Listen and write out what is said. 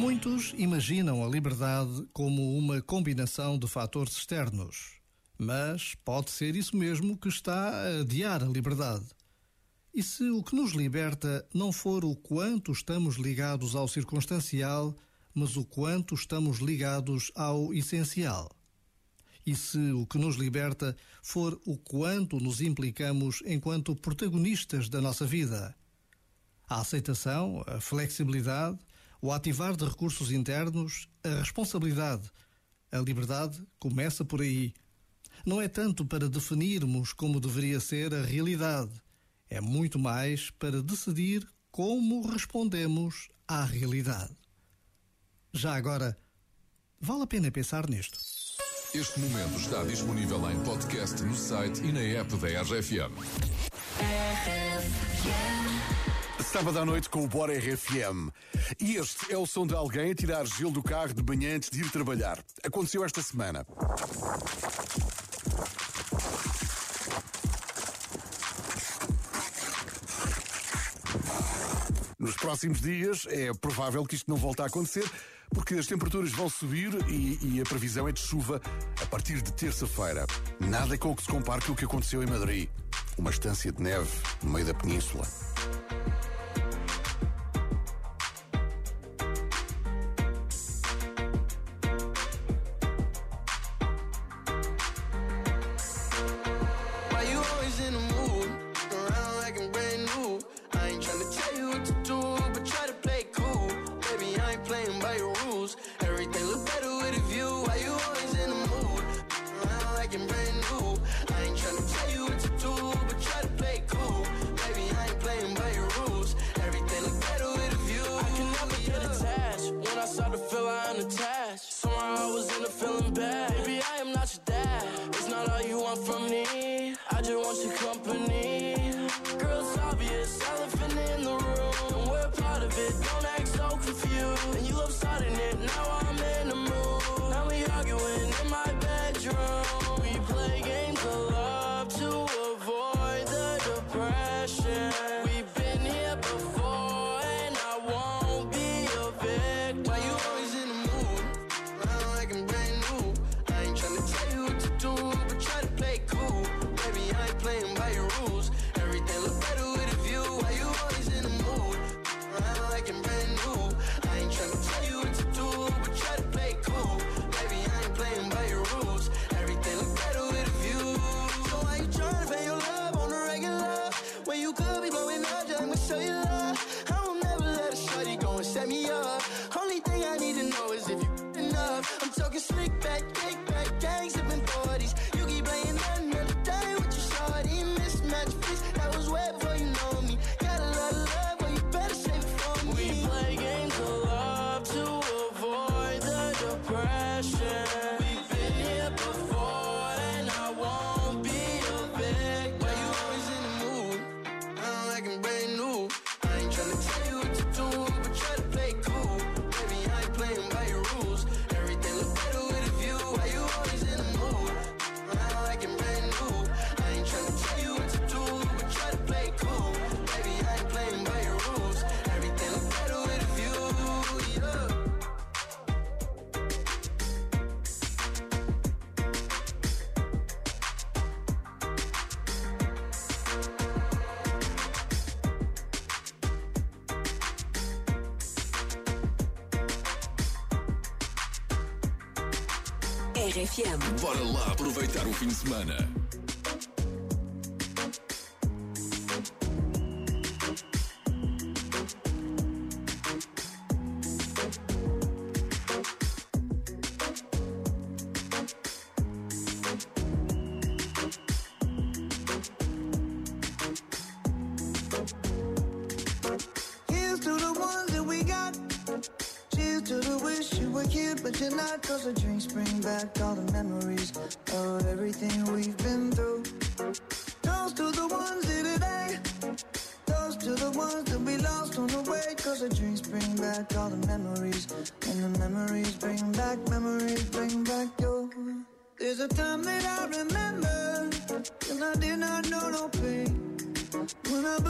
Muitos imaginam a liberdade como uma combinação de fatores externos, mas pode ser isso mesmo que está a adiar a liberdade. E se o que nos liberta não for o quanto estamos ligados ao circunstancial, mas o quanto estamos ligados ao essencial? E se o que nos liberta for o quanto nos implicamos enquanto protagonistas da nossa vida? A aceitação, a flexibilidade, o ativar de recursos internos, a responsabilidade. A liberdade começa por aí. Não é tanto para definirmos como deveria ser a realidade, é muito mais para decidir como respondemos à realidade. Já agora, vale a pena pensar nisto. Este momento está disponível em podcast no site e na app da RFM. Sábado à noite com o Bora RFM. E este é o som de alguém a tirar gelo do carro de manhã antes de ir trabalhar. Aconteceu esta semana. Nos próximos dias é provável que isto não volte a acontecer, porque as temperaturas vão subir e, e a previsão é de chuva a partir de terça-feira. Nada com o que se compare com o que aconteceu em Madrid. Uma estância de neve no meio da península. I just want your company. Girl, it's obvious, elephant in the room. And we're part of it. Don't act so confused. And you love starting it. Now back, kick back, gangs up RFM. Bora lá aproveitar o fim de semana. But you're not. Cause the drinks bring back all the memories of everything we've been through. Toast to the ones here today. Toast to the ones that we lost on the way. Cause the drinks bring back all the memories. And the memories bring back, memories bring back your. There's a time that I remember. When I did not know no pain. When I